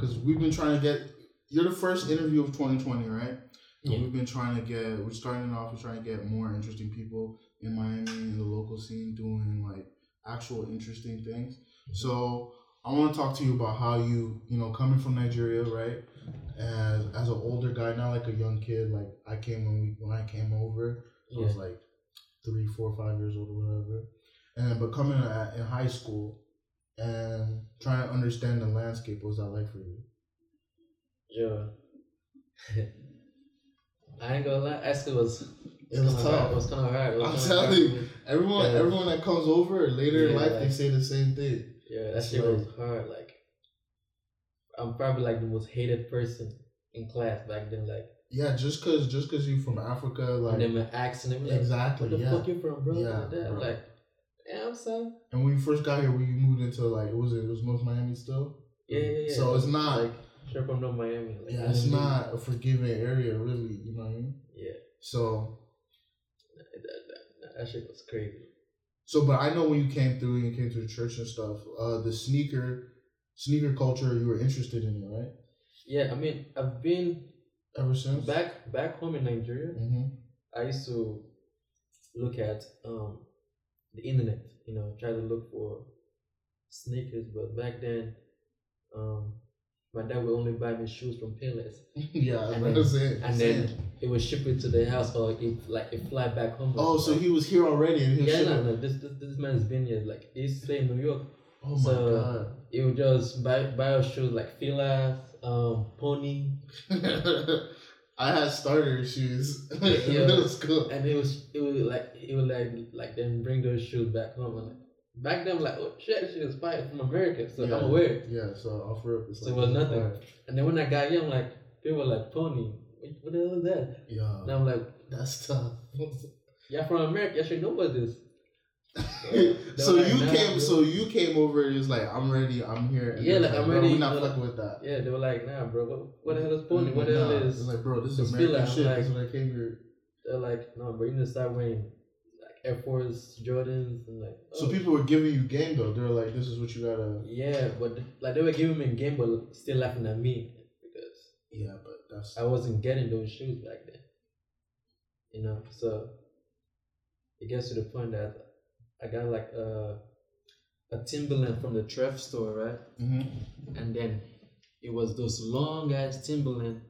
So we're here because we've been trying to get. You're the first interview of 2020, right? Yeah. We've been trying to get. We're starting off. We're trying to get more interesting people in Miami in the local scene doing like actual interesting things. Mm-hmm. So I want to talk to you about how you, you know, coming from Nigeria, right? As as an older guy, not like a young kid. Like I came when we when I came over, I was like three, four, five years old or whatever. And but coming at, in high school and trying to understand the landscape, what was that like for you? Yeah. I ain't gonna lie, school was It was tough. Hard. It was kind of hard. I'm telling you. Everyone, Yeah. everyone that comes over later in Yeah, life, they say the same thing. Yeah, that shit like- was hard. Like, I'm probably like the most hated person in class back then. Like, Yeah, just cause just cause you from Africa, like and then my accent, like, exactly, "Where the yeah. fuck you from, bro?" Yeah, Like. Bro. like, damn, son. And when you first got here, when you moved into like, was it, it was North Miami still? Yeah, yeah, yeah. So it's not, like straight from North Miami. Like, yeah, it's not a forgiving area, really. You know what I mean? Yeah, So, that, that, that, that shit was crazy. so, but I know when you came through and you came to the church and stuff, uh, the sneaker, sneaker culture, you were interested in it, right? Yeah, I mean, I've been Ever since. back back home in Nigeria. Mm-hmm. I used to look at um the internet, you know, try to look for sneakers. But back then, um, my dad would only buy me shoes from Payless, yeah, And I then- was saying. and then it would ship it to the house, or it like it fly back home. Oh, so he was here already, and he was yeah, no, no, this, this this man's been here. Like he stay in New York. Oh my so- He would just buy buy us shoes like Fila, um, Pony, I had starter shoes in Yeah. middle school. and it was it was like it was like like then bring those shoes back home. And like, back then, like, oh shit, she was is fire from America, so yeah. I'm aware. Yeah, so off So like it was nothing. fire. And then when I got young, like people were like Pony, what the hell is that? Yeah, And I'm like, that's tough. y'all from America, y'all should know what this. so like, you nah, came, bro. so you came over. and It's like I'm ready. I'm here. And Yeah, it's like, I'm ready, We're not fucking with that. Yeah, they were like, nah, bro, what, what the hell is Pony? What the hell Nah, is? It's like, bro, this is American shit. like- That's when I came here. They're like, no, bro, you need to start wearing like Air Force Jordans and like. So oh. people were giving you game though. They're like, this is what you gotta. Yeah, but like they were giving me game, but still laughing at me because Yeah, but that's. I wasn't getting those shoes back then. You know, so it gets to the point that I got like a a Timberland from the thrift store, right? hmm And then it was those long ass Timberland.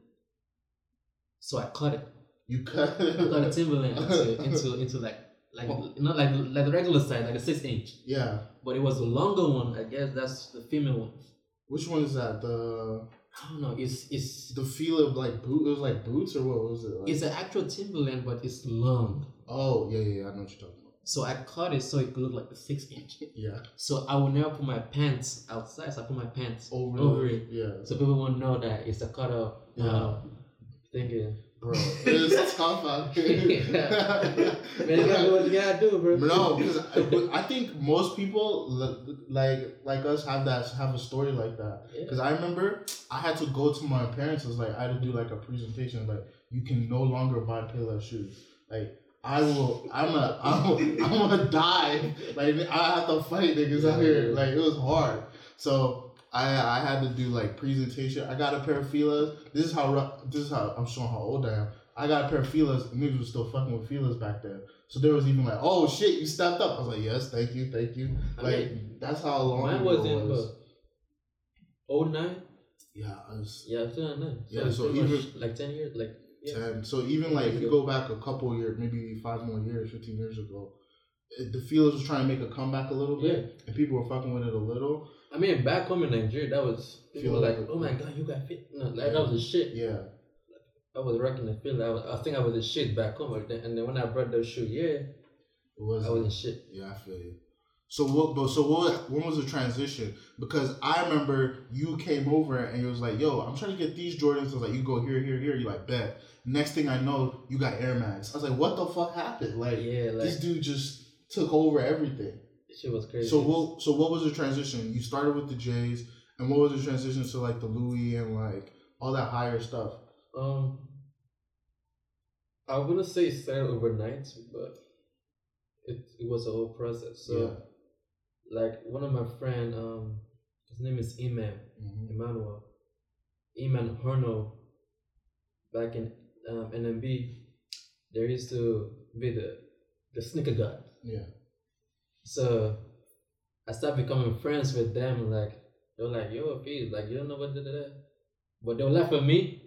So I cut it. You cut. I cut a Timberland into into into like like not like like the regular size, like a six inch. yeah. But it was a longer one. I guess that's the female ones. Which one is that? The I don't know. It's it's the feel of like boot. It was like boots or what was it? Like? it's an actual Timberland, but it's long. Oh yeah, yeah, yeah. I know what you're talking about. So I cut it so it could look like a six inch. Yeah. So I will never put my pants outside. So I put my pants Over. over it, Yeah. so people won't know that it's a cut off. Yeah. Um, thinking, Bro, it's tough out here. man, you gotta do what you gotta do, bro. No, because I, I think most people like like us have that have a story like that. Yeah. Because I remember I had to go to my parents. It was like I had to do like a presentation. Like you can no longer buy Payless shoes. Like I will. I'm a. I'm a, I'm gonna die. Like I have to fight niggas out here. Like it was hard. So. I, I had to do like presentation. I got a pair of Filas. This is how rough, this is how I'm showing how old I am. I got a pair of Filas. Niggas was still fucking with Filas back then. So there was even like, oh shit, you stepped up. I was like, yes, thank you, thank you. I Like mean, that's how long Mine was in was. Oh nine? Yeah, I was Yeah, nine. Yeah, it's so pretty much even- like ten years, like yeah. ten. So even like if you go back a couple years, maybe five more years, fifteen years ago, the Filas was trying to make a comeback a little bit, and people were fucking with it a little. I mean, back home in Nigeria, that was people Feel were like, "Oh my god, you got fit!" No, like, that was the shit. Yeah, I was rocking the field. I, was, I think I was a shit back home, and then when I brought those shoe, yeah, it was. I was the shit. Yeah, I feel you. So what? But so what? When was the transition? Because I remember you came over and you was like, "Yo, I'm trying to get these Jordans." I was like, "You go here, here, here." You like bet. Next thing I know, you got Air Max. I was like, "What the fuck happened?" Like Yeah, like this dude just took over everything. shit was crazy. So what? So what was the transition? You started with the J's, and what was the transition to like the Louis and like all that higher stuff? Um, I wouldn't say it started overnight, but it, it was a whole process. So, like one of my friend, um, his name is Iman Mhm. Emmanuel Iman Horno. Back in um, NMB, there used to be the the sneaker guy. Yeah. So I started becoming friends with them. Like they were like, "Yo, Pete, like you don't know what da da da," but they were laugh at me.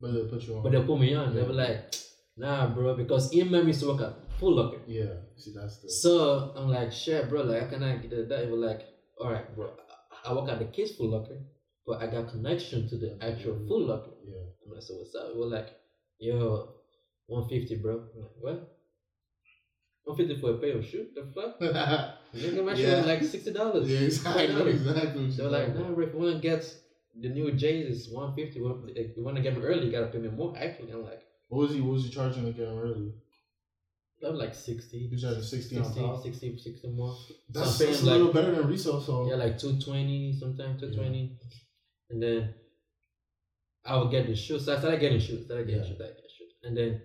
But they put you on. But they put me on. They Yeah. were like, "Nah, bro," because Iman used to work at Foot Locker. yeah. See, that's the. So I'm like, shit, bro, like, I get that? They was like, all right, bro, I I work at the kids' Foot Locker, but I got connection to the actual mm-hmm. Foot Locker. yeah. I'm like, so what's up? We're like, yo, 150, bro. I'm like, what? 150 for a pair of shoes? The fuck? Nigga, my shoe Yeah. was like $60. yeah, exactly, exactly. They were like, nah, bro, if you want to get the new J's, it's 150. If you want to get them early, you got to pay me more, actually. I'm like, What was he? What was he charging to get him early? That was like 60. He was charging sixty 60, on top. 60, 60 more. That's, I'm that's a little like- better than resale. So Yeah, like 220, sometimes 220. And then I would get the shoes. So I started getting shoes. Started getting Yeah. shoes. Started getting shoes. And then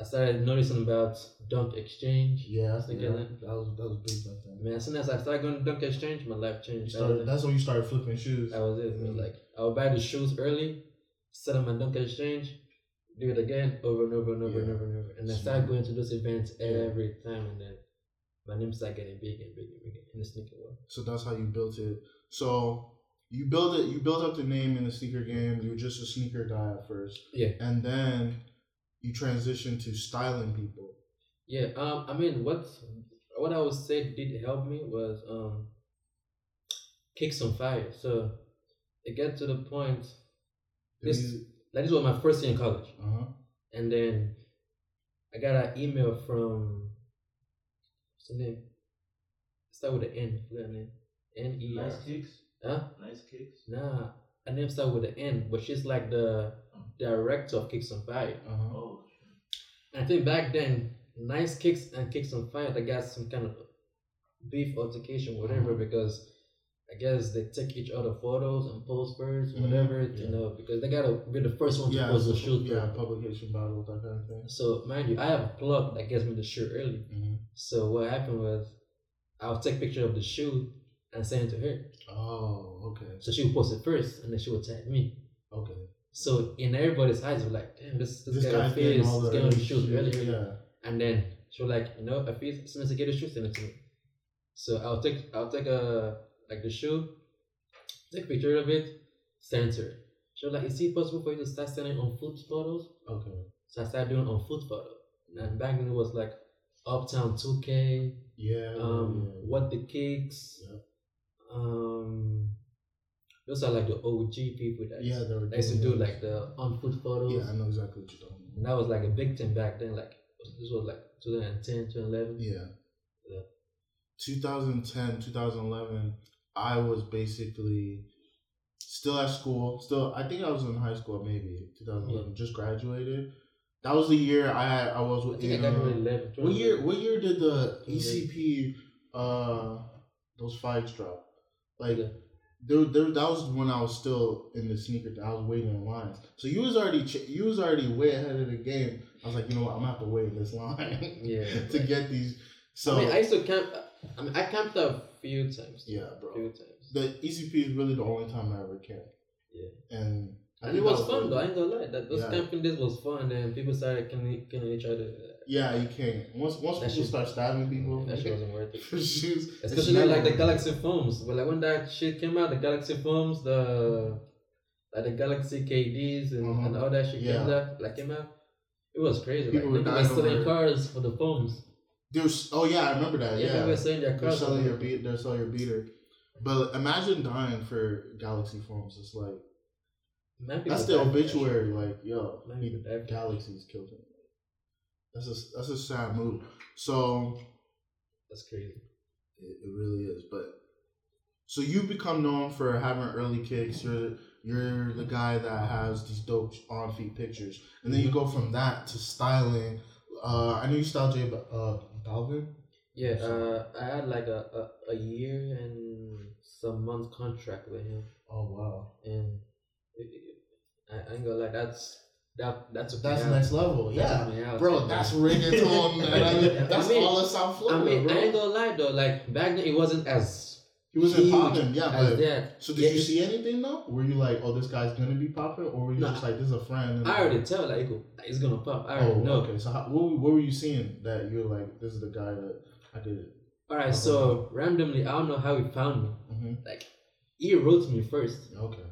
I started noticing about Dunk Exchange. yeah, I Think think of that, that. was that was big back then. Man, as soon as I started going to Dunk Exchange, my life changed. Started, was, that's when you started flipping shoes. that was it. man. Mm. Like I would buy the shoes early, set up my Dunk Exchange, do it again over and over and over and over and over. And I started going to those events Yeah. every time. And then my name started getting bigger and bigger and big in the sneaker world. So that's how you built it. So you build it. You built up the name in the sneaker game. You were just a sneaker guy at first. Yeah. And then you transitioned to styling people. Yeah, um, I mean, what what I would say did help me was um, kicks on fire. So it got to the point. This like this was my first year in college, Uh huh. and then I got an email from what's the name? Start with an N. What's that name? N E R. Nice kicks. Huh? Nice kicks. Nah, her name start with an N, but she's like the director of Kicks on Fire. Uh huh. Oh, I think back then, Nice Kicks and Kicks on Fire, they got some kind of beef altercation, whatever, Mhm. because I guess they take each other photos and post first, Mhm, whatever, yeah. you know, because they gotta be the first one to Yeah. post the shoot. yeah. Publication battle, that kind of thing. So mind you, I have a plug that gets me the shoe early. hmm So what happened was, I'll take picture of the shoe and send it to her. Oh, okay. So she would post it first, and then she would tag me. Okay. So in everybody's eyes, we're like, damn, this this, This guy guy's feels getting all the the early shoes shit, early, early. Yeah. And then she was like, you know, it's as soon as I get the shoe, send it to me. So I'll take I'll take a like the shoe, take a picture of it, censor. She was like, is it possible for you to start sending on foot photos? Okay. So I started doing on foot photo. And back then it was like Uptown 2K, Yeah. um, yeah, yeah. What the Kicks, Yep. um, those are like the OG people that Yeah, they used to do like the on foot photos. Yeah, I know exactly what you're talking And that was like a big thing back then. Like this was like 2010, 2011. Yeah. Yeah. 2010, 2011, I was basically still at school. Still, I think I was in high school maybe 2011. Just graduated. That was the year I. I was I with. think I in, graduated uh, 11. what year? What year did the. ECP uh those fights drop? Like Yeah. there, there, that was when I was still in the sneaker. I was waiting in lines. So you was already, you was already way ahead of the game. I was like, you know what, I'm gonna have to wait in this line Yeah. to get these. So I mean, I used to camp. I mean, I camped a few times. yeah, bro. few times. The ECP is really the only time I ever camped. Yeah. and I And it think was fun really- though. I ain't gonna lie. That those Yeah. camping days was fun, and people started killing, killing each other. Yeah, you can't. Once once That people shit- start stabbing people That shit wasn't worth it. shoes, Especially like the. Galaxy Foams. But like when that shit came out, the Galaxy Foams, the like the Galaxy KDs and, Uh-huh. and all that shit came Yeah. out, like came out. It was crazy. People like niggas were selling cars for the phones. There's oh yeah, I remember that. Yeah, Yeah, people were selling their they're selling your beat. They're selling your beater. But imagine dying for Galaxy Foams. It's like that's the obituary. Like yo, Man, he, people died for that. Galaxy's killed him. That's a that's a sad move. So That's crazy. It, it really is. But so you become known for having early kicks. You're you're the guy that has these dope on feet pictures, and then you go from that to styling. Uh, I know you styled J uh, Yeah, uh, I had like a, a, a year and some months contract with him, Oh wow, and I, I ain't gonna lie, that's that that's a that's next level. That Yeah, bro, that's reggaeton. I that's mean- all of South I mean, bro. I ain't gonna lie though. Like back then, it wasn't as He wasn't huge popping, yeah. But, that. so did Yeah, you it's- see anything though? Were you like, oh, this guy's gonna be popping, or were you Nah. just like, this is a friend? And I already tell like it's gonna pop. I already Oh, know. okay. So how, what, what were you seeing that you're like, this is the guy that I did it. All right, so randomly, I don't know how he found me. hmm Like he wrote me first, Okay.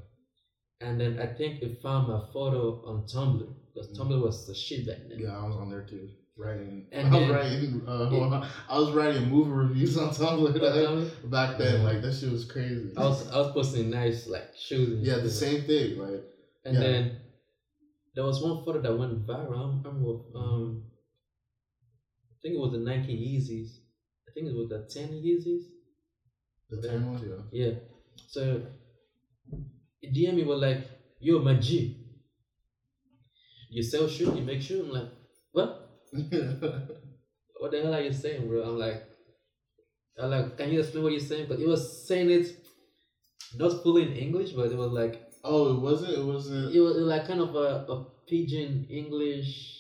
and then I think he found my photo on Tumblr because Mhm. Tumblr was the shit back then. Yeah, I was on there too. Writing. And I was then- writing. Uh, I was writing movie reviews on Tumblr Tumblr, back then. Yeah. Like that shit was crazy. I was I was posting nice like shoes. And yeah, the like- same thing. Like And yeah. then there was one photo that went viral. I remember, um, I think it was the Nike Yeezys. I think it was the 10 Yeezys. the ten ones. Yeah. Yeah. So he DM me was like, yo, my G, you sell shoes, you make shoes? I'm like, what? What the hell are you saying, bro? I'm like, I'm like, can you explain what you're saying? But he was saying it not fully in English, but it was like, oh, it wasn't. It wasn't. it was like kind of a, a pidgin English.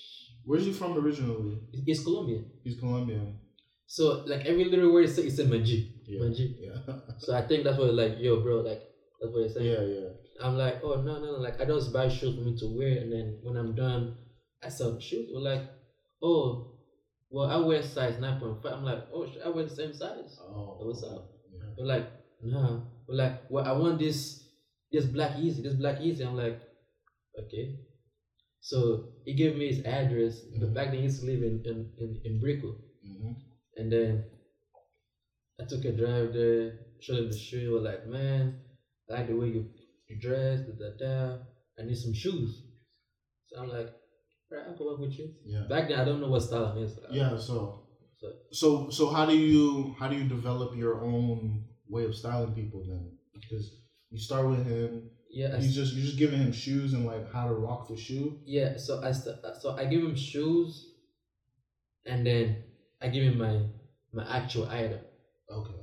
Where's he from originally? It's Colombian. He's Colombian. So like every little word he said, he said Manji. Yeah. Manji. Yeah. So I think that's what like, yo, bro, like that's what he's saying. yeah. Yeah. I'm like, oh no, no, no, like I just buy shoes for me to wear, and then when I'm done, I sell shoes. We're like, oh, well, I wear size nine point five. I'm like, oh, I wear the same size. Oh. What's up? Yeah. Like, nah. We're like, well, I want this, this black Yeezy, this black Yeezy. I'm like, okay. So he gave me his address. But Mhm. back then he used to live in in in, in Brickell. hmm And then I took a drive there, showed him the shoe. Was like, man, I like the way you, you dress, da da da. I need some shoes. So I'm like, right, I can work with you. Yeah. Back then, I don't know what style I'm in. Yeah. So. So- So so how do you how do you develop your own way of styling people then? Because you start with him. yeah, You just You're just giving him shoes and like how to rock the shoe. yeah. So I st- uh, so I give him shoes, and then I give him my my actual item, Okay.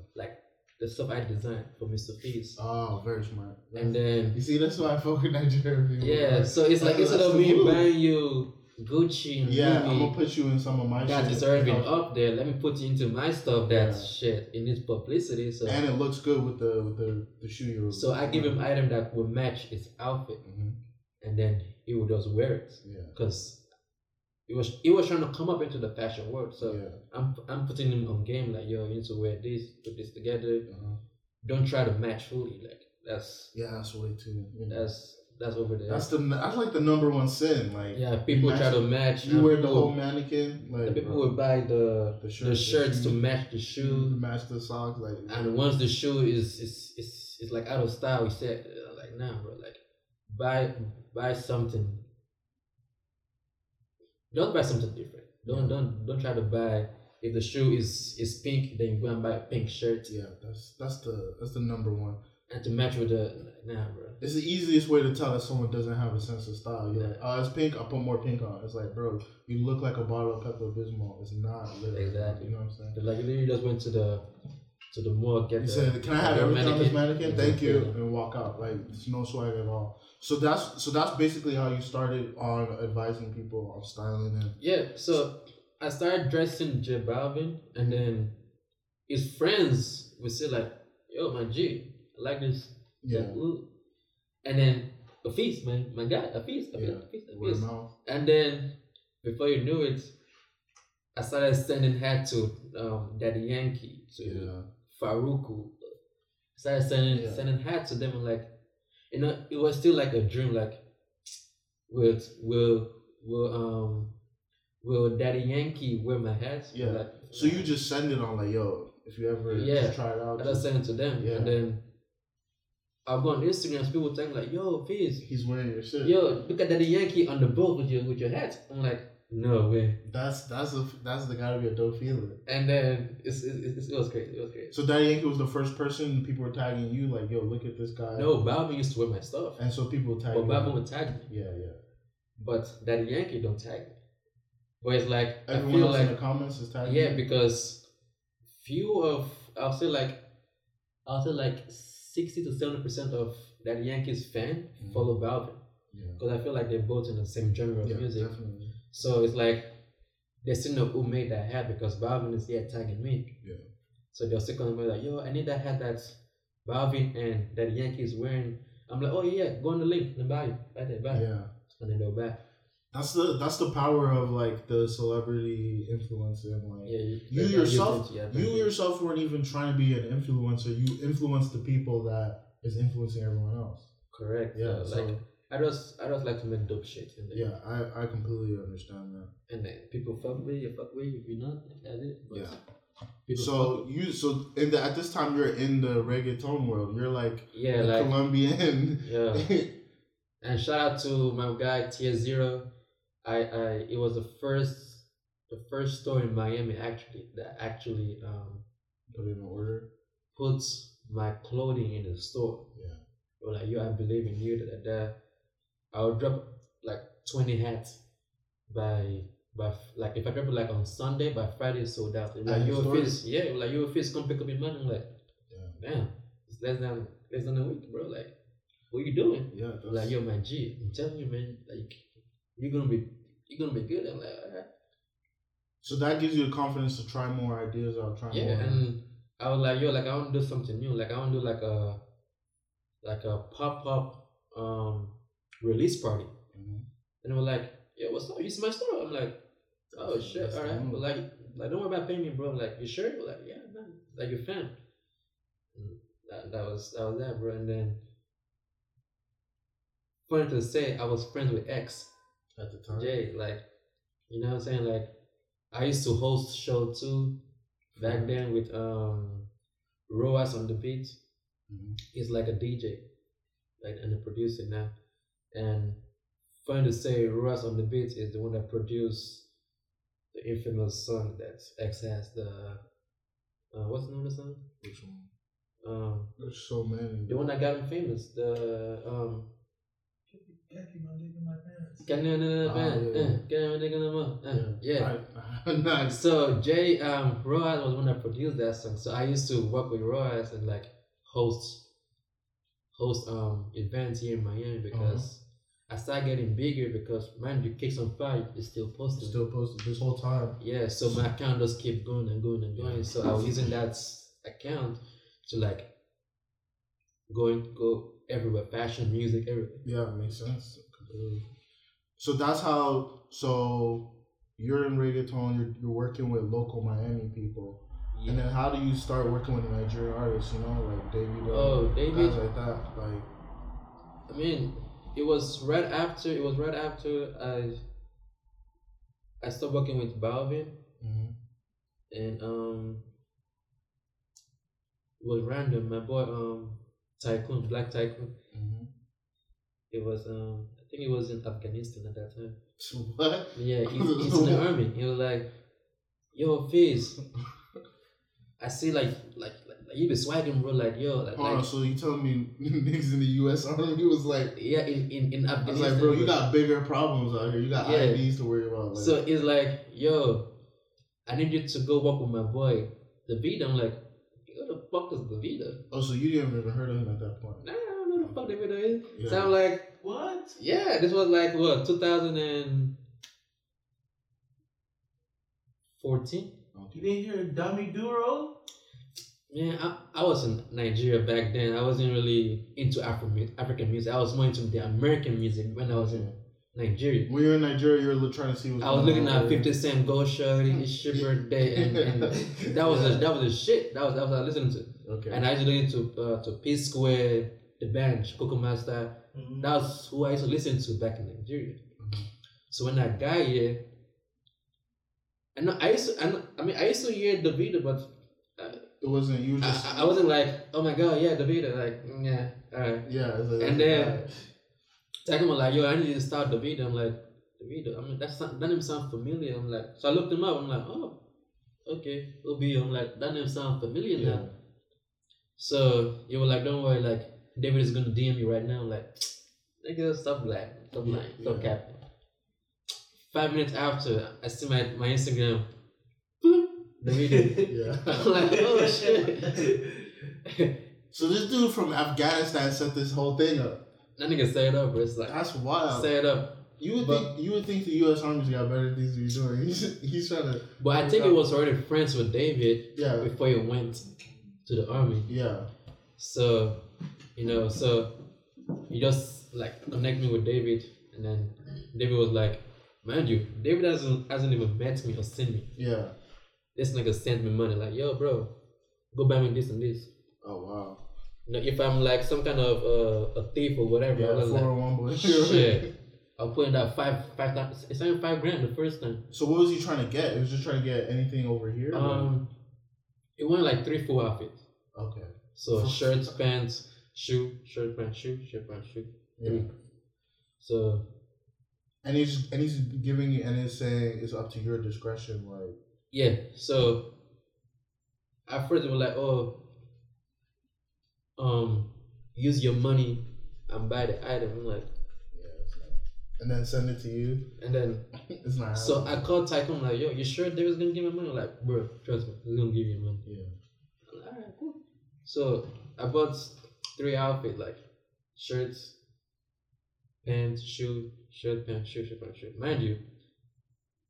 The stuff I designed for Mr. Feast. Oh, very smart. And then you see, that's why I fuck with Nigerian people. yeah, right? so it's like That's- instead of me buying you Gucci and Yeah, Louis, I'm gonna put you in some of my that shit. it's already been up there. Let me put you into my stuff. That Yeah. shit it needs publicity. So and it looks good with the with the the shoe you're. so I give him item that will match his outfit, hmm and then he will just wear it Yeah. because he was he was trying to come up into the fashion world. So yeah. I'm I'm putting him on game like yo, you need to wear this, put this together. Uh-huh. Don't try to match fully. Like that's Yeah, that's way too. Know. that's that's over there. that's the that's like the number one sin. Like yeah, people match- try to match. you wear the people- whole mannequin. Like the people bro, will buy the The the, shirt, the shirts to shoe. match the shoe. match the socks. Like And once the shoe is is is, is like out of style, we said uh, like nah, bro, like buy buy something. Don't buy something different. Don't don't don't try to buy if the shoe is is pink, then you go and buy a pink shirt yeah, that's that's the that's the number one. and to match with the like, nah, bro. It's the easiest way to tell that someone doesn't have a sense of style. You're like, Yeah. oh, it's pink. I'll put more pink on. It's like, bro, you look like a bottle of Pepto Bismol. It's not literally. Exactly. You know what I'm saying? But, Like literally just went to the to the mall get He the, said, "Can I have everything on this mannequin? Thank you," and walk out. Like it's no swag at all. So that's so that's basically how you started on advising people on styling and Yeah, so I started dressing J Balvin, and then his friends would say like, "Yo, my G, I like this yeah, look." And then a feast, man, my guy, a feast, a Yeah. feast, a feast, a feast. And then before you knew it, I started sending hat to um, Daddy Yankee, to Yeah, Farruko. I started sending Yeah. sending hat to them, and like, you know, it was still like a dream, like, will will will um will Daddy Yankee wear my hat? Yeah. Like, so you just send it on like, yo, if you ever Yeah. try it out. I just send it to them, Yeah. and then I'll go on Instagram. and People think like, "Yo, Fizz, He's wearing your shirt. yo, look at Daddy Yankee on the boat with your with your hat." I'm like, "No way!" That's that's a that's the gotta be a dope feeling. And then it's, it's, it's, it was crazy. It was crazy. So Daddy Yankee was the first person people were tagging you like, yo, look at this guy. No, Balvin used to wear my stuff, And so people tag but. Balvin would tag me. Yeah, yeah. but Daddy Yankee don't tag me. But it's like Everyone I feel else like in the comments is tagging. yeah, you? because few of I'll say like I'll say like sixty to seventy percent of Daddy Yankee's fan Mhm. follow Balvin yeah, because I feel like they're both in the same genre of yeah, music. definitely. So it's like they still know who made that hat because Balvin is here tagging me. Yeah. So they'll still and be like, yo, I need that hat that Balvin and that Yankees wearing. I'm like, oh yeah, go on the link and buy it. Right there, buy it. Yeah. And then they'll buy. That's the that's the power of like the celebrity influencer and like Yeah, you, you yourself yeah, you yourself weren't even trying to be an influencer. You influence the people that is influencing everyone else. Correct. Yeah. Uh, yeah. so like I just I just like to make dope shit. And then, yeah, I, I completely understand that. And then people fuck with you, fuck with you. If you're not, that's it. But Yeah. People So you so in the at this time you're in the reggaeton world. You're like yeah, like Colombian. yeah. And shout out to my guy Tier Zero. I, I it was the first the first store in Miami actually that actually um Put in order. puts my clothing in the store. Yeah. Or like yo, I believe in you. That that I'll drop like twenty hats by by like if I drop it like on Sunday by Friday sold out. Like your you stores? yeah, like you fizz come pick up your money. I'm like, Yeah. damn, it's less than less than a week, bro. Like, what you doing? Yeah. That's, like yo man G, I'm telling you man, like you're gonna be you're gonna be good. I'm like, so that gives you the confidence to try more ideas out. Try Yeah, more. and I was like, yo, like I want to do something new. Like I want to do like a like a pop up um release party. Mhm. And they were like, yo, what's up? You see my store? I'm like, oh shit, That's all the But like, like don't worry about paying me, bro. I'm like, you sure? We're like, yeah, man. Like your fan. And that, that was that was that, bro. And then funny to say, I was friends with X. At the time. Jay, like, you know what I'm saying? Like, I used to host show too back Mhm. then with um Rojas on the beat. Mhm. He's like a DJ, like and a producer now. And fun to say, Rojas on the beat is the one that produced the infamous song that X has. The uh, what's the name of the song? Which one? Um, There's so many. the one that got him famous. The um. My dick in my pants. Can you know Ah, yeah. band? Can you know that band? Yeah. Right. nice. So Jay um Rojas was the one that produced that song. So I used to work with Rojas and like host host um events here in Miami because I started getting bigger because man you Kicks on Fire is still posted. Still posted this whole time. Yeah, so my account just kept going and going and going. So I was using that account to like go and go everywhere, fashion, music, everything. Yeah, it makes sense. So that's how. So you're in reggaeton. You're you're working with local Miami people. And then how do you start working with Nigerian artists? You know, like David. Oh, uh, David. Guys like that. Like I mean, it was right after. It was right after I. I stopped working with Balvin, mhm. and um, it was random. My boy, um, Tycoon, Black Tycoon. Mhm. It was um, I think it was in Afghanistan at that time. What? Yeah, he's, he's in the army. He was like, "Yo, Fizz, I see like, like you be swagging, bro. Like yo, like, Hold on, like so you telling me niggas in the U.S. Army was like, yeah, in in, in I was like, bro, you got bigger problems out here. You got Yeah. IEDs to worry about. Like, So it's like, yo, I need you to go walk with my boy, David. I'm like, who the fuck is David? oh, so you didn't even heard of him at that point? Nah, I don't know who the fuck David is. Yeah. So I'm like, What? yeah, this was like what 2014. You didn't hear Dami Duro? Yeah, I, I was in Nigeria back then. I wasn't really into Afro African music. I was more into the American music when I was in Nigeria. When you're in Nigeria, you're trying to see what's I was looking at 50 Cent, Go Shorty, Your Birthday, and, and that was the, that was a shit. That was that was what I listened to. Okay. And I used to listen to uh, to P Square, The Bench, Koko Master. Mhm. That was who I used to listen to back in Nigeria. Mhm. So when I got here, I know I used to, I, know, I mean I used to hear Davido, but it wasn't you. Just I, I wasn't like, oh my god, yeah, Davido, like mm, yeah, alright. Yeah. Like, And then-. Talking about like, yo, I need to start Davido. I'm like, Davido. I mean, that's not, that name sounds familiar. I'm like, so I looked him up. I'm like, oh, okay, it'll be. I'm like, that name sounds familiar yeah. now. So you were like, don't worry, like David is gonna DM you right now. I'm like, nigga, stop lying, stop Yeah, lying, stop yeah. capping. Five minutes after, I see my my Instagram. Davido. Yeah. I'm like, oh shit. So this dude from Afghanistan set this whole thing up. that nigga say it up, bro. It's like, That's wild. say it up. You would But- think you would think the U.S. Army's got better things to be doing. He's, he's trying to But I think it was already friends with David yeah before he went to the army. yeah So, you know, so he just like connect me with David, and then David was like, mind you, David hasn't hasn't even met me or seen me. Yeah. This nigga sent me money, like, yo, bro, go buy me this and this. Oh wow. You know, if I'm like some kind of uh, a thief or whatever, Yeah. I was Four like, oh one boy. shit. I'll put in that five five. It's only five grand the first time. So what was he trying to get? He was just trying to get anything over here. or- Um, it went like three, four outfits. Okay. So For- shirts, pants, shoe, shirt, pants, shoe, shirt, pants, shoe. Yeah. So And he's and he's giving you and he's saying it's up to your discretion. Like yeah, so at first they were like, oh, um, use your money and buy the item. I'm like, yeah. And then send it to you. and then It's not. so I called Tycoon like, yo, you sure they was gonna give me money? I'm like, bro, trust me, he's gonna give you money. yeah. Like, All right, cool. So I bought three outfits like shirts, pants, shoe, shirt, pants, shoe, shirt, pants, shoe. Mind you,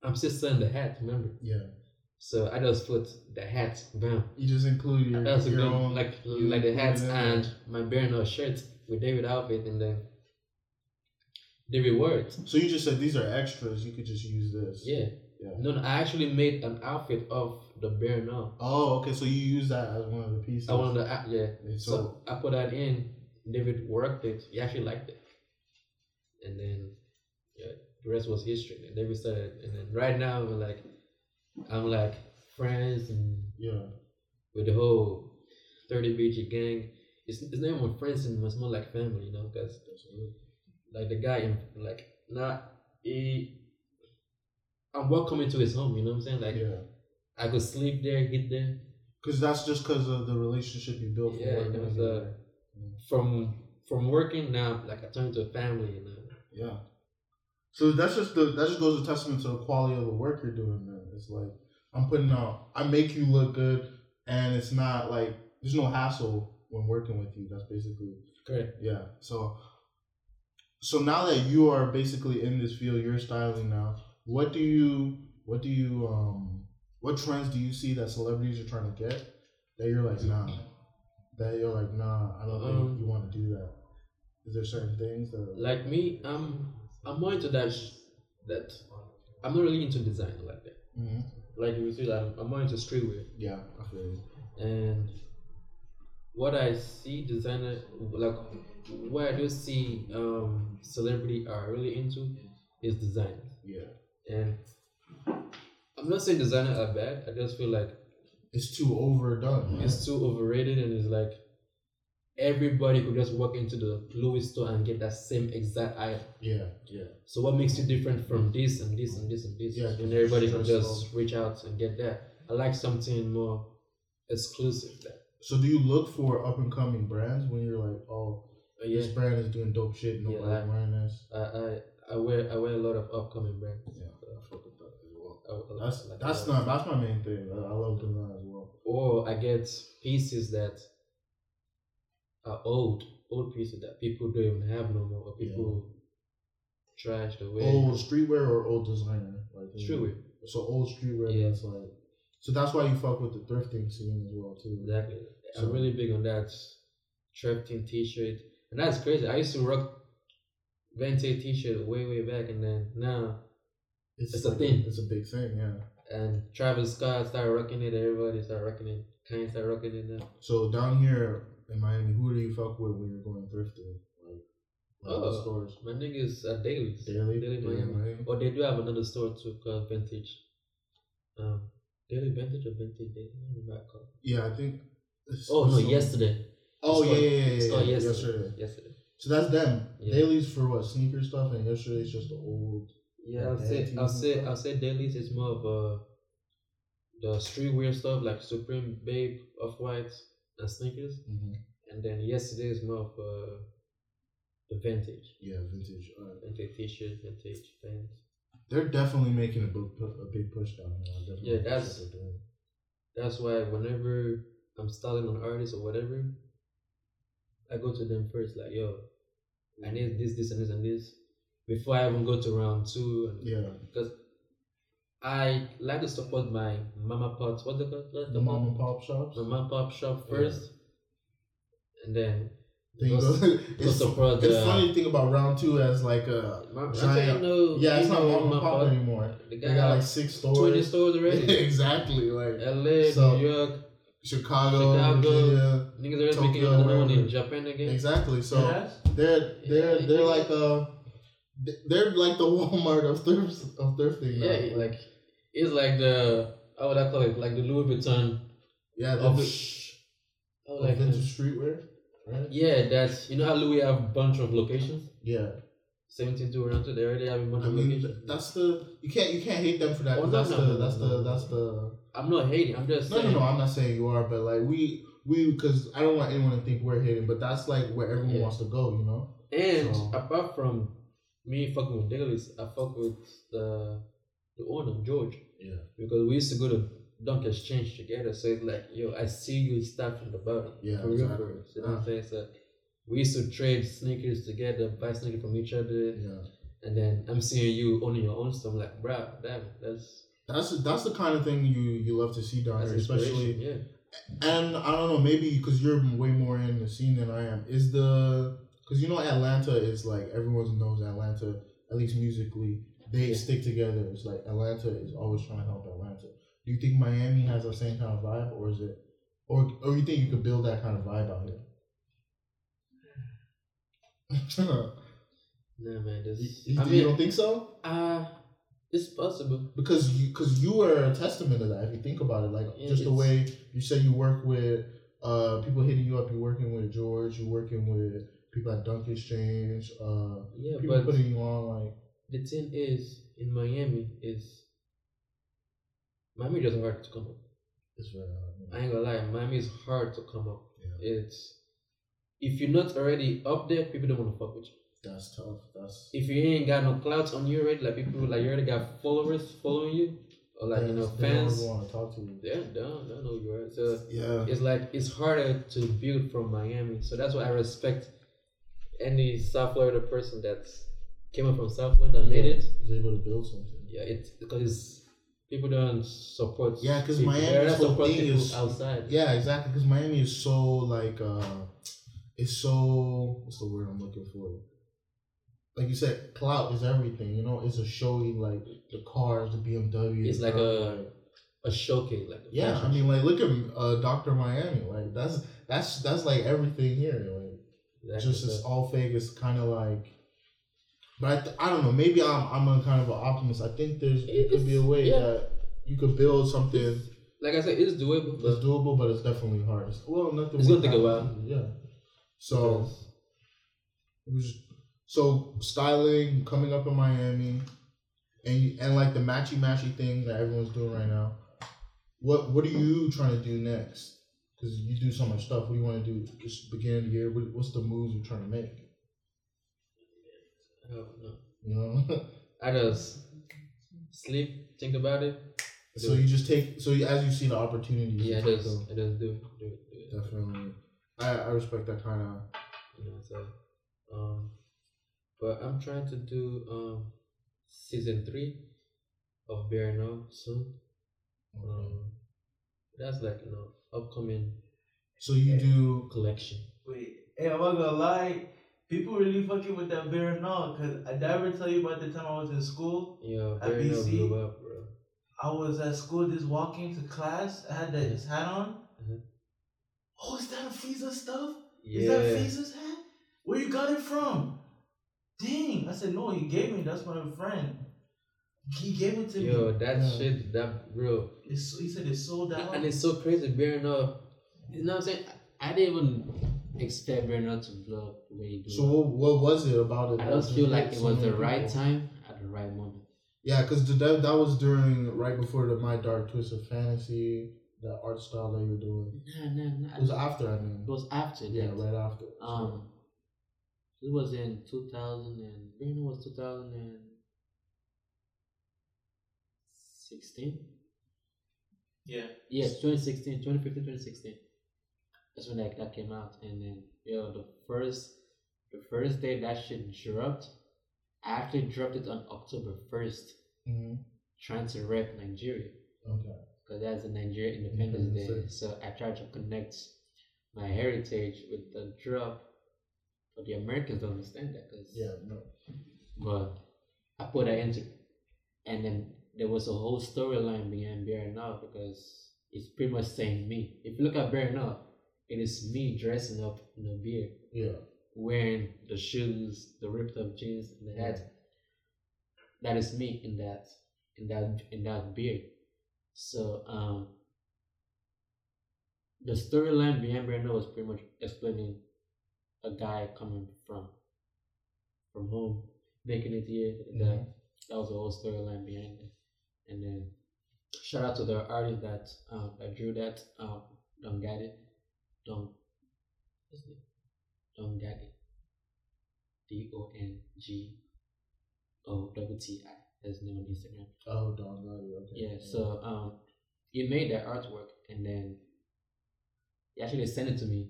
I'm still selling the hat. Remember? Yeah. So I just put the hat, bam. You just include your, your good, own like you like the hats and my Bernard shirt with David outfit, and then the reward. So you just said these are extras. You could just use this. Yeah. Yeah. No, no, I actually made an outfit of the Bernard. Oh, okay. So you use that as one of the pieces. I wanted the uh, yeah. And So, so I put that in. David worked it. He actually liked it, and then yeah, the rest was history. And David started, and then right now we're like, I'm like friends and yeah. with the whole 30 BG gang. It's, it's not even friends anymore. It's more like family, you know, because like the guy like not he. I'm welcoming to his home. You know what I'm saying? Like yeah. I could sleep there, eat there. Because that's just because of the relationship you built from Yeah, working it was, together. Uh, from from working now, like I turned to a family. You know. Yeah. So that's just the that just goes a testament to the quality of the work you're doing, man. It's like I'm putting out I make you look good and it's not like there's no hassle when working with you. That's basically Correct. yeah. So so now that you are basically in this field, you're styling now, what do you what do you um what trends do you see that celebrities are trying to get that you're like, nah. That you're like, nah, I don't think Um, you want to do that. Is there certain things that Like me, I'm I'm more into that. sh- That I'm not really into design like that. Mhm. Like you see, I'm, I'm more into streetwear. Yeah, I and what I see designer like what I do see um celebrity are really into is design. Yeah. And I'm not saying designer are bad. I just feel like It's too overdone. it's too overrated and it's like everybody could just walk into the Louis store and get that same exact item. Yeah, yeah. So what makes you different from this and this and this and this? Yeah, and everybody can just reach out and get that. I like something more exclusive. That So do you look for up and coming brands when you're like, oh, uh, yeah, this brand is doing dope shit, Yeah, nobody's I- wearing this? I, I I wear I wear a lot of upcoming brands. Yeah, I fuck with that as well. I- I That's like that's not that's my main thing. I, I love design as well. Or I get pieces that are old, old pieces that people don't even have no more, or people trash the way. Old streetwear or old designer? Like Streetwear. So old streetwear Yeah. that's like so that's why you fuck with the thrifting scene as well too. Exactly. So- I'm really big on that thrifting T-shirt, and that's crazy. I used to rock vintage T-shirt way way back, and then now It's a like thing. It's a big thing, yeah. and Travis Scott started rocking it. Everybody started rocking it. Kanye started rocking it now. So down here in Miami, who do you fuck with when you're going thrifting? Like, like Oh. stores? My niggas are dailies. Daily, Daily Miami. Or they do have another store too called Vintage. Um, Daily Vintage or Vintage Daily? I don't remember how it's called. Yeah, I think. Oh no, yesterday. Oh yeah, yeah, yeah, yeah, yeah, yesterday. yesterday. Yesterday. So that's them. Yeah. Dailies for what sneaker stuff, and yesterday's just the old. Yeah, I'll say I'll say? I'll say dailies is more of a the streetwear stuff like Supreme, Babe, Off White, and sneakers. And then yesterday is more of uh, the vintage, Yeah, vintage. Alright. vintage T-shirt, vintage pants. They're definitely making a big, a big push down there. Yeah, that's- what they're doing. That's why whenever I'm styling an artist or whatever, I go to them first. Like, yo, I need this, this, and this, and this before I even go to round two. And Yeah, because I like to support my mama pots. What's it called? What's the mama pop shops. my mom pop shop Yeah. first, and then Then you Goes- go- goes it's, across it's the- funny thing about round two as like a my, giant. know, yeah, it's not know, mom and my pop anymore. The They guy got got like six stores. twenty stores already. exactly, like L.A., So- New York, Chicago, Chicago, Virginia. niggas already Tokyo, making another one in. Japan again. Exactly. So Yes? they're they're Yeah, they're yeah. like uh they're like the Walmart of thrift of thrifting. now. Yeah, like it's like the how would I call it? Like the Louis Vuitton yeah, of the, oh, like vintage streetwear, right? yeah, that's you know how Louis have a bunch of locations. Yeah, Seventeen to around two, they already have a bunch I of mean locations. that's the you can't you can't hate them for that. Oh, no, that's no, the no, that's no, the that's the I'm not hating. I'm just no no saying. no. I'm not saying you are, but like we we because I don't want anyone to think we're hating, but that's like where everyone Yeah. wants to go, you know. And So- apart from me fucking with Dailies, I fuck with the the owner George Yeah. because we used to go to Dunk Exchange together. So it's like, yo, I see you start from the bottom. Yeah, for real, exactly. You know what I'm saying? So we used to trade sneakers together, buy sneakers from each other, Yeah. and then I'm seeing you owning your own stuff. I'm like, bro, damn, that's That's that's the kind of thing you you love to see down here, especially. Yeah. and I don't know, maybe because you're way more in the scene than I am. Is the because you know Atlanta is like everyone knows Atlanta, at least musically, they Yeah. stick together. It's like Atlanta is always trying to help Atlanta. Do you think Miami has the same kind of vibe, or is it, or or you think you could build that kind of vibe out here? Nah, man, this. you, I you mean, don't think so? uh, it's possible. Because you because you are a testament to that. If you think about it, like Yeah, just the way you said you work with uh people hitting you up, you're working with George, you're working with people at Dunk Exchange, uh Yeah, people but putting you on like the thing is, in Miami, is Miami just hard to come up. it's very I ain't gonna lie, Miami is hard to come up. Yeah. It's if you're not already up there, people don't want to fuck with you. that's tough. That's If you ain't got no clouds on you already, like people like you already got followers following you, or like you know they don't fans, want to talk to you. don't, don't don't know you are. So Yeah. it's like it's harder to build from Miami. So that's why I respect any South Florida person that's came up from South Florida that made it. Is able to build something. Yeah, it's because people don't support. Yeah, because Miami's whole thing is- outside. Yeah, exactly. Because Miami is so like uh, it's so what's the word I'm looking for? Like you said, clout is everything. You know, it's a showy like the cars, the BMW. It's the like cars, a- a showcase, like a yeah. I mean, like look at uh, Doctor Miami. Like that's that's that's like everything here. Like show. just it's all fake. It's kind of like. But I, th- I don't know. Maybe I'm I'm a kind of an optimist. I think there's it could be a way Yeah. that you could build something like I said, it's doable, it's doable, but it's definitely hard. It's- Well, nothing. It's gonna take a while. Yeah. So, because- it was- so styling coming up in Miami, and and like the matchy matchy thing that everyone's doing right now. What what are you trying to do next? Because you do so much stuff. What do you want to do? Just beginning of the year. What, what's the moves you're trying to make? I don't know. You know. I just sleep, think about it. so you just take. So you, as you see the opportunities. you Yeah, I take just, them. I just do, it, do, it, do it. Definitely. I I respect that kind of. You know, so um, but I'm trying to do um season three of Bear Now soon. Um, that's like you know upcoming So you do. collection. Wait, hey, I'm not gonna lie. People really fucking with that bear now, cause I did I ever tell you about the time I was in school. Yeah, At BC? up, bro. I was at school just walking to class. I had that his hat on. Mhm. Oh, is that a stuff? Yeah, Is that Frieza's hat? Where you got it from? Dang! I said no. He gave me. That's my friend. He gave it to yo, me. Yo, that Yeah. shit, that bro. It's, he said it's sold out. And it's so crazy, Bear Now. You know what I'm saying? I didn't even expect Bernard to blow up the way he blew So what, what was it about it? I that just feel like it so was many the right people? time at the right moment. Yeah, because that that was during right before the My Dark Twisted Fantasy, the art style that you were doing. Nah, nah, nah. It was after, I mean. It was after yeah, that. right after. Um, it was in 2000 and Bernard was 2016. yeah. Yes, 2016, 2015, 2016. That's when that, that came out. And then, yo, the first the first day that shit dropped, I actually dropped it on October 1st, hmm trying to rep Nigeria. Okay. Because that's the Nigeria Independence Independence Day. So I tried to connect my heritage with the drop. But the Americans don't understand that because Yeah, no. but I put that into and then there was a whole storyline behind Bear Now because it's pretty much saying me. If you look at Bear Now, it is me dressing up in a beard, Yeah. wearing the shoes, the ripped up jeans, and the hat. That is me in that in that in that beard. So um the storyline behind Now was pretty much explaining a guy coming from from home, making it here. That that was the whole storyline behind it. And then shout out to the artist that um that drew that um Gaddy. Don his name? Don Gaddy. D O N G O W T I. That's his name on Instagram. Oh, Don Gotti, okay. Yeah, so um he made that artwork and then he actually sent it to me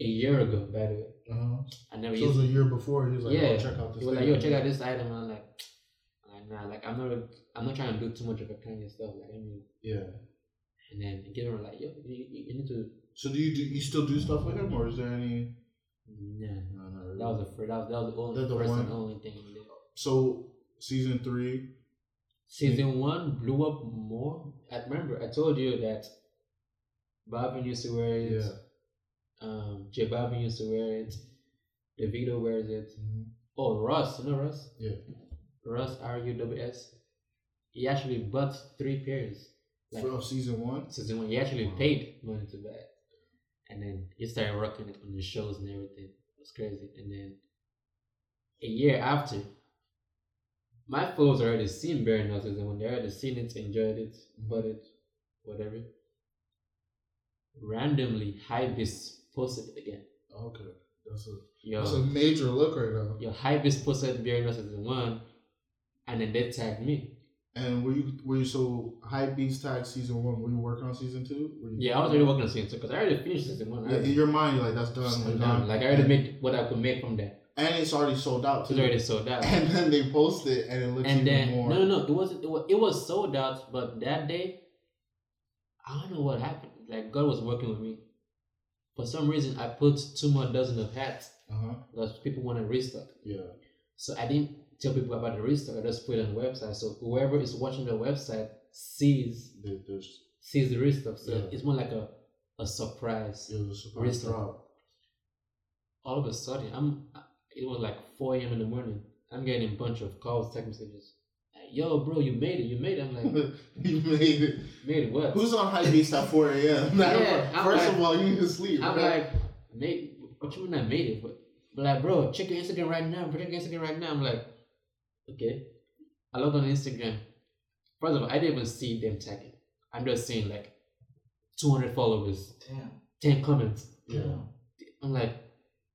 a year ago, by the way. Uh-huh. I never So it was a year before. He was like, yeah, oh, check out this. he was like, yo, check out this item. I'm like, I'm like, nah, like I'm not, I'm not trying to do too much of a Kanye stuff. Like, I mean, Yeah. and then give him like, yo, you, you need to. So do you do you still do stuff with him, or is there any? Nah, No, really. that was the first, that was, that was the only the first one. and only thing he did. So season three. Season one blew up more. I remember I told you that Bobby used to wear it. Yeah. Um, J Bobby used to wear it. Davido wears it. Oh, Russ, you know Russ? Yeah. Russ R U W S. He actually bought three pairs. Like For season one. season one, he actually Wow. paid money to buy. And then he started working it on the shows and everything. It was crazy. And then a year after, my folks already seen Barry Nuts and when they already seen it, enjoyed it, bought it, whatever. Randomly, Hypebeast posted it again. Okay. That's a Yo, that's a major look right now. your Hypebeast posted Barry Nuts season one, and then they tagged me. And were you were you so hype beast tag season one? Were you working on season two? Yeah, I was already working on season two because I already finished season one. Yeah, in your mind, you're like that's done. I'm done. Like I already made what I could make from that. and it's already sold out It's already sold out. And then they post it, and it looks and even then more. no, no, no, it wasn't. It was, it was sold out, but that day, I don't know what happened. Like God was working with me. For some reason, I put two more dozen of hats Uh huh. because people want to restock. Yeah. So I didn't tell people about the restock. I just put it on the website. So whoever is watching the website sees There- There's sees the restock. So Yeah. it's more like a a surprise. it was a surprise drop. All of a sudden, I'm. It was like 4 a.m. in the morning. I'm getting a bunch of calls, text messages. Like, Yo, bro, you made it. You made it. I'm like, you made it. made it what? Who's on Hypebeast at 4 a.m.? Yeah, I'm First like- of all, you need to sleep. I'm right? like, made, what you mean I made it? But, but like, bro, check your Instagram right now. Check your Instagram right now. I'm like, okay. I logged on Instagram. First of all, I didn't even see them tagging. I'm just seeing like 200 followers, Damn. 10 comments. yeah. I'm like,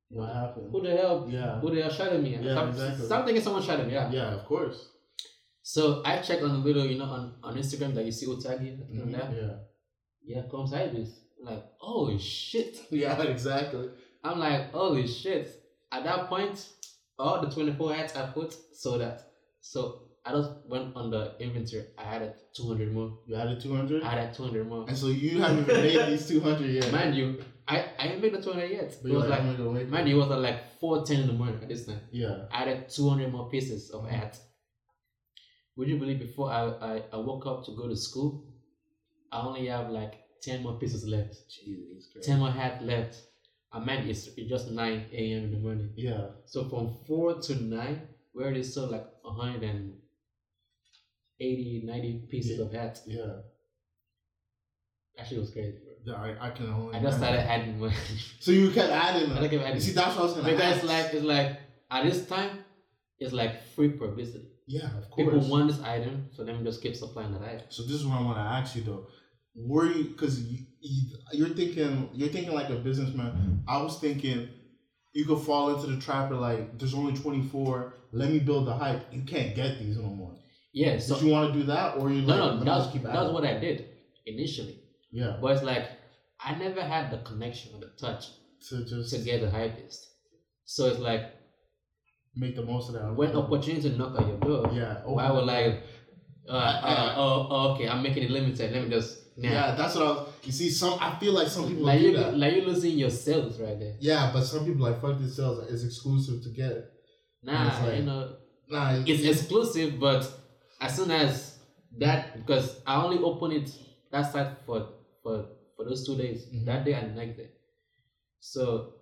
What happened? who the hell? Yeah. Who the hell shot at me? Yeah, Some- exactly. Something is someone shot at me. Yeah. Yeah, of course. So I checked on the little, you know, on, on Instagram that you see who tag you. Mhm. Yeah. Yeah, comes Ibis. I'm like, oh shit. Yeah, exactly. I'm like, holy shit. At that point, all the 24 hats I put sold out. So I just went on the inventory. I added 200 more. You added 200? I added 200 more. And so you haven't even made these 200 yet. Mind you, I, I ain't made the 200 yet. But It was like, like, I'm gonna go make mind it. you, it was at like 4.10 in the morning at this time. Yeah. I added 200 more pieces of Mhm. hats. Would you believe before I, I, I woke up to go to school, I only have like 10 more pieces left. Jesus Christ. 10 more hats left. I meant it's, it's just 9 a.m. in the morning. Yeah. So from 4 to 9, we already sold like 180, 90 pieces Yeah. of hats. Yeah. Actually, it was crazy. Yeah, I, I can only. I just started adding more. So you kept adding I them. kept adding. You see, that's what I was gonna because it's like, it's like, at this time, it's like free publicity. yeah, of course. People want this item, so let me just keep supplying that item. So this is what I want to ask you though. Were you because you, you you're thinking you're thinking like a businessman. I was thinking you could fall into the trap of like there's only 24. Let me build the hype. You can't get these no more. Yeah, so Did you want to do that or you like no, let no, that's that's what I did initially. yeah But it's like I never had the connection or the touch to just to get the hypebeast. So it's like make the most of that. when opportunity knock at your door, yeah, why would like, uh, uh, oh, okay, I'm making it limited. Let me just Yeah, that's what I was. You see, some I feel like some people like do you, that. like you losing your sales right there. yeah, but some people like fuck this sales. It's exclusive to get. it. Nah, it's like- you know, Nah, it's exclusive, but as soon as that, because I only open it that site for for for those two days, Mhm. that day and the next day. So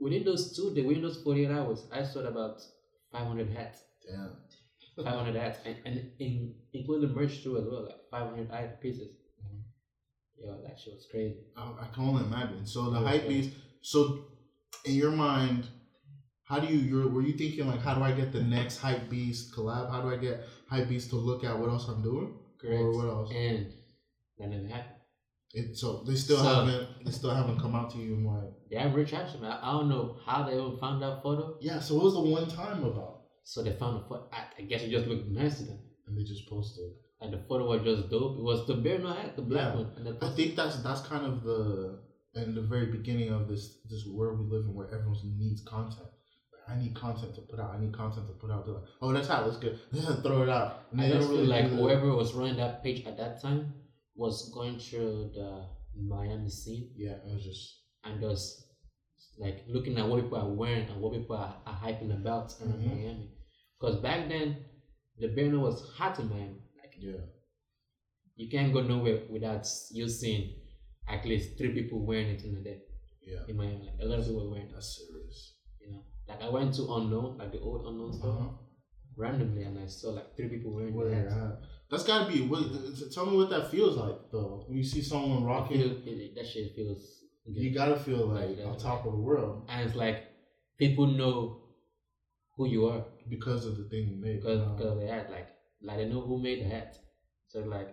within those two days, within those forty eight hours, I sold about five hundred hats, damn. five hundred hats, and, and in, including the merch too as well, like five hundred item pieces. Yo, that shit was crazy. I, I can only imagine. So the Yeah, hype yeah. beast. So in your mind, how do you? You're, were you thinking like, how do I get the next hype beast collab? How do I get hype beast to look at what else I'm doing? Correct. Or what else? And that never happened. It, so they still So- haven't. They still haven't come out to you and like, reached out to me. I, I don't know how they even found that photo. yeah. So what was the one time about? So they found the photo. I, I guess it just looked nice to them. And they just posted. And the photo was just dope. It was the bear no hat, the black Yeah. one. I think that's that's kind of the in the very beginning of this this world we live in where everyone needs content. Like, I need content to put out. I need content to put out. They're like, oh, that's hot. Let's get throw it out. And I don't feel like whoever was running that page at that time was going through the Miami scene Yeah, it was just and just like looking at what people are wearing and what people are, are hyping about in Mhm. Miami. Because back then, the Bear was hot in Miami. Like yeah. you can't go nowhere without you seeing at least three people wearing it in a day Yeah, in my Like a lot of people wearing it. that's serious. You know, like I went to unknown, like the old unknown store, Uh-huh. randomly, and I saw like three people wearing Where at. That's gotta be. What, tell me what that feels like though. When you see someone rocking, feel, it, that shit feels. Good. you gotta feel like Like on top of the world and it's like people know who you are because of the thing you made. because because of the. Like like they know who made the hat. So like,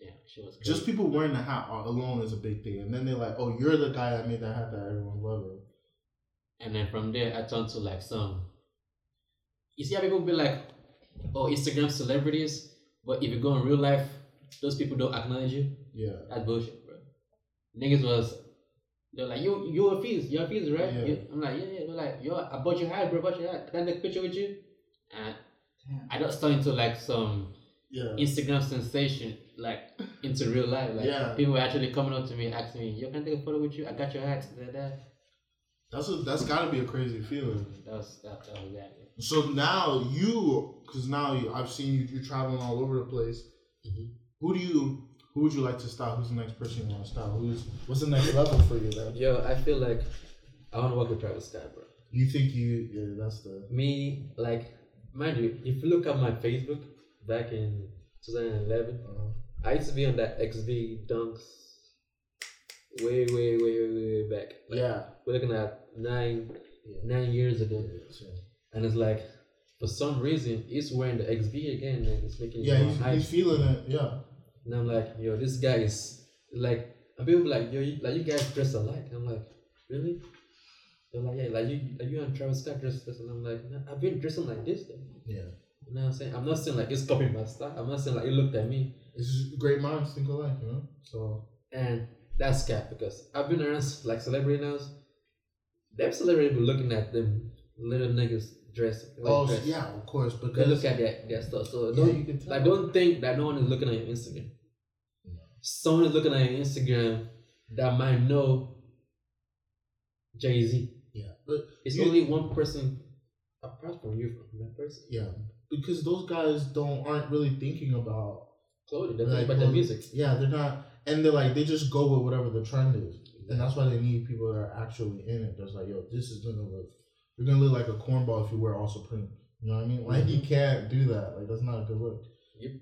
yeah, she was crazy. just people wearing the hat alone is a big thing, and then they're like, "Oh, you're the guy that made that hat that everyone's loving." And then from there, I turned to like some. You see how people be like, oh, Instagram celebrities, but if you go in real life, those people don't acknowledge you. Yeah, That's bullshit, bro. Niggas was, they're like, you, you a Fizz, you're a Fizz, right? Yeah. You- I'm like, yeah, yeah. They're like, yo, I bought your hat, bro, bought your hat. Can I take a picture with you? And Damn. I just turned into like some yeah. Instagram sensation, like into real life. Like Yeah. people were actually coming up to me, asking me, yo, can I take a photo with you? I got your hat. Da, da. That's a, that's gotta be a crazy feeling. That was that, that was that. yeah. So now you, because now you, I've seen you, you're traveling all over the place. Mhm. Who do you, who would you like to style? Who's the next person you want to style? Who's what's the next level for you? Then Yo, I feel like I want to work with Travis Scott, bro. you think you, yeah, that's the Me, like, mind you, if you look at my Facebook back in 2011, uh, I used to be on that SB dunks way, way, way, way, way, back. Like, yeah. We're looking at nine, Yeah. nine years ago, So- and it's like, for some reason, he's wearing the SB again, and it's making Yeah, he's, he's feeling it. Yeah, And I'm like, yo, this guy is like, and people be like, yo, you, like you guys dress alike. I'm like, really? They're like, yeah, like you, like you and Travis Scott dress this, and I'm like, nah, I've been dressing like this though. yeah. You know what I'm saying? I'm not saying like it's copying my style. I'm not saying like you looked at me. It's just great minds think alike, you know. So And that's cap because I've been around like celebrity now. Them celebrity be looking at them little niggas dress. Like oh dress. yeah, of course, They because look at that their stuff. So yeah, don't you can tell. like don't think that no one is looking at your Instagram. No. Someone is looking at your Instagram that might know Jay Z. yeah, but It's You- only one person apart from you from that person. yeah, because those guys don't aren't really thinking about Clothing. They're Like, about their music. Yeah, they're not, and they're like they just go with whatever the trend is, and that's why they need people that are actually in it. That's like, yo, this is gonna look, you're gonna look like a cornball if you wear all Supreme. You know what I mean? Like you mm-hmm. can't do that. Like that's not a good look. Yep.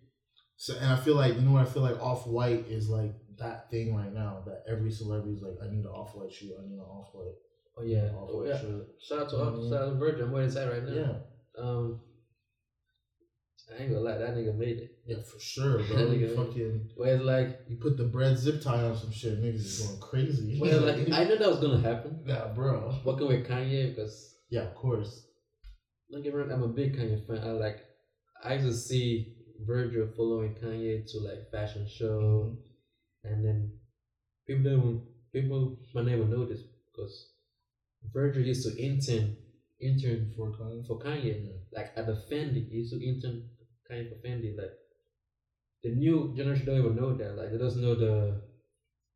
So, and I feel like you know what I feel like off white is like that thing right now that every celebrity is like, I need an off white shoe, I need an off white, Oh yeah. Oh yeah. shirt. Shout out to Mhm. shout out to Virgil. I'm wearing his right now. Yeah, Um, I ain't gonna lie, that nigga made it. yeah, for sure, bro. That nigga- fucking, Where it's like, you put the bread zip tie on some shit, niggas is going crazy. well, like I know that was gonna happen. yeah, bro. Working with Kanye because Yeah, of course. don't get me wrong, I'm a big Kanye fan. I like, I used to see Virgil following Kanye to like fashion show, and then people don't people might never know this because Virgil used to intern intern For Kanye. for Kanye. Like at the Fendi, he used to intern Kanye for Fendi. Like the new generation don't even know that. Like they doesn't know the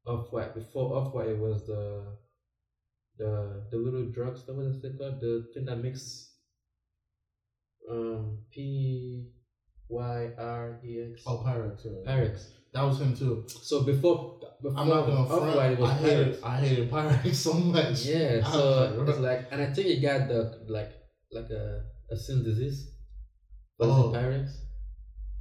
off white. Before off white, it was the the the little drugstore. What is it called? The thing that makes um P Y R E X. Oh, Pyrex. Pyrex. That was him too. So before before I'm not gonna front. white, it was I hated, Pyrex. I hated so much. Yeah, so it's like, and I think it got the like like a a sin disease. Was Oh. it Pyrex?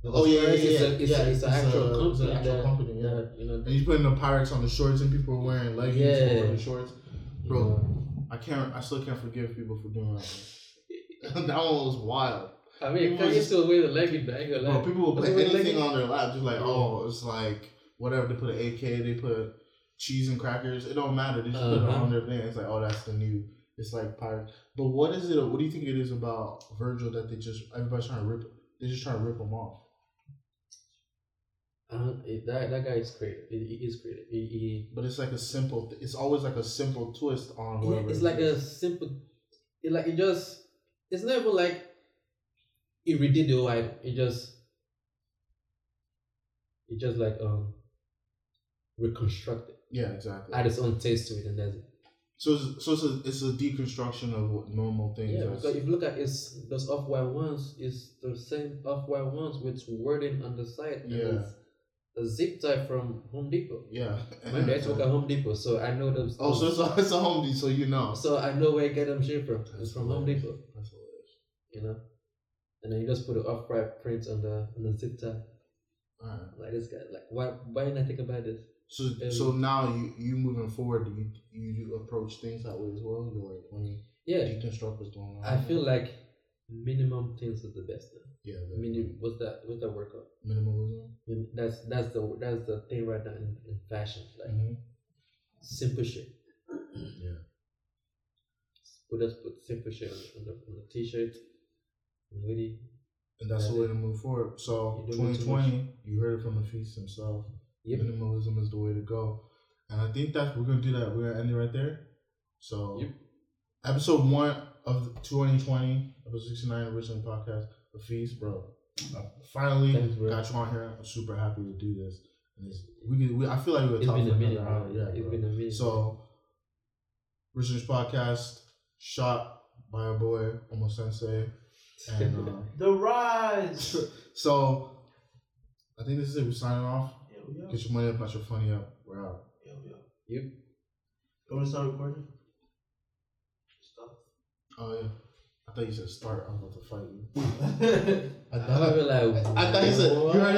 Oh yeah, yeah, yeah. a, it's, yeah, a, it's an actual a, company. An actual that, company. Yeah. that, you know, And he's putting the Pyrex on the shorts, and people are wearing leggings Yeah. the shorts. Bro, know. I can't. I still can't forgive people for doing that. that one was wild. I mean, People Kanye still wear the legging back. Like, Bro, people will was put anything on their lap, just like, oh, it's like whatever. They put an AK, they put cheese and crackers. It don't matter. They just put it Uh-huh. on their thing. It's like, oh, that's the new. It's like pirate. But what is it? What do you think it is about Virgil that they just everybody's trying to rip? They're just trying to rip him off. Uh, it- that that guy is creative. He, he is creative. He, he But it's like a simple. It's always like a simple twist on yeah, whatever. it's it like a simple. It like it just. It's never like. Redid the whole item. It just. It just like um. Reconstructed. yeah, exactly. Add its own taste to it, and that's it. So it's, so it's a, it's a deconstruction of what normal things. Yeah, because if you look at it's those off white ones, it's the same off white ones with wording on the side. Yeah. a zip tie from Home Depot. yeah. My dad's work at Home Depot, so I know those. Oh, so it's a, it's a home Depot, so you know. so I know where I get them shit from. It's from Home. Depot, That's hilarious. you know. And then you just put an off white print on the on the zip tie. Like this guy, like why why didn't I think about this? So Um, so now you you moving forward, do you you do approach things that way as well? You're like when you Yeah, deconstruct what's going on. I feel like minimum things is the best. Now. yeah, the Minim, what's that? What's that called? minimalism. That's that's the that's the thing right now in, in fashion. Like Mm-hmm. simple shit. Yeah. Put us put simple shit on, on the on the t-shirt. And hoodie. And that's the way to move forward. So You don't need too 2020, you heard it from the feast himself. Yep. Minimalism is the way to go. And I think that we're gonna do that. We're gonna end it right there. So Yep. episode one of 2020, episode 69 original podcast, the feast, bro. I finally Thanks, bro. got you on here. I'm super happy to do this. And it's, we, could, we I feel like we were talking been for a minute. hour. Yeah, it's bro. been a minute. So, Richard's podcast, shot by a boy Omo Sensei, and uh, The rise. so I think this is it. We're signing off. Yeah, we. Get your money up, not your funny up. We're out. Yeah, we are. Yep. You want to start recording? Stop. Oh yeah. I thought you said start. I'm about to fight you. I thought I thought. was like, I thought you said you heard it.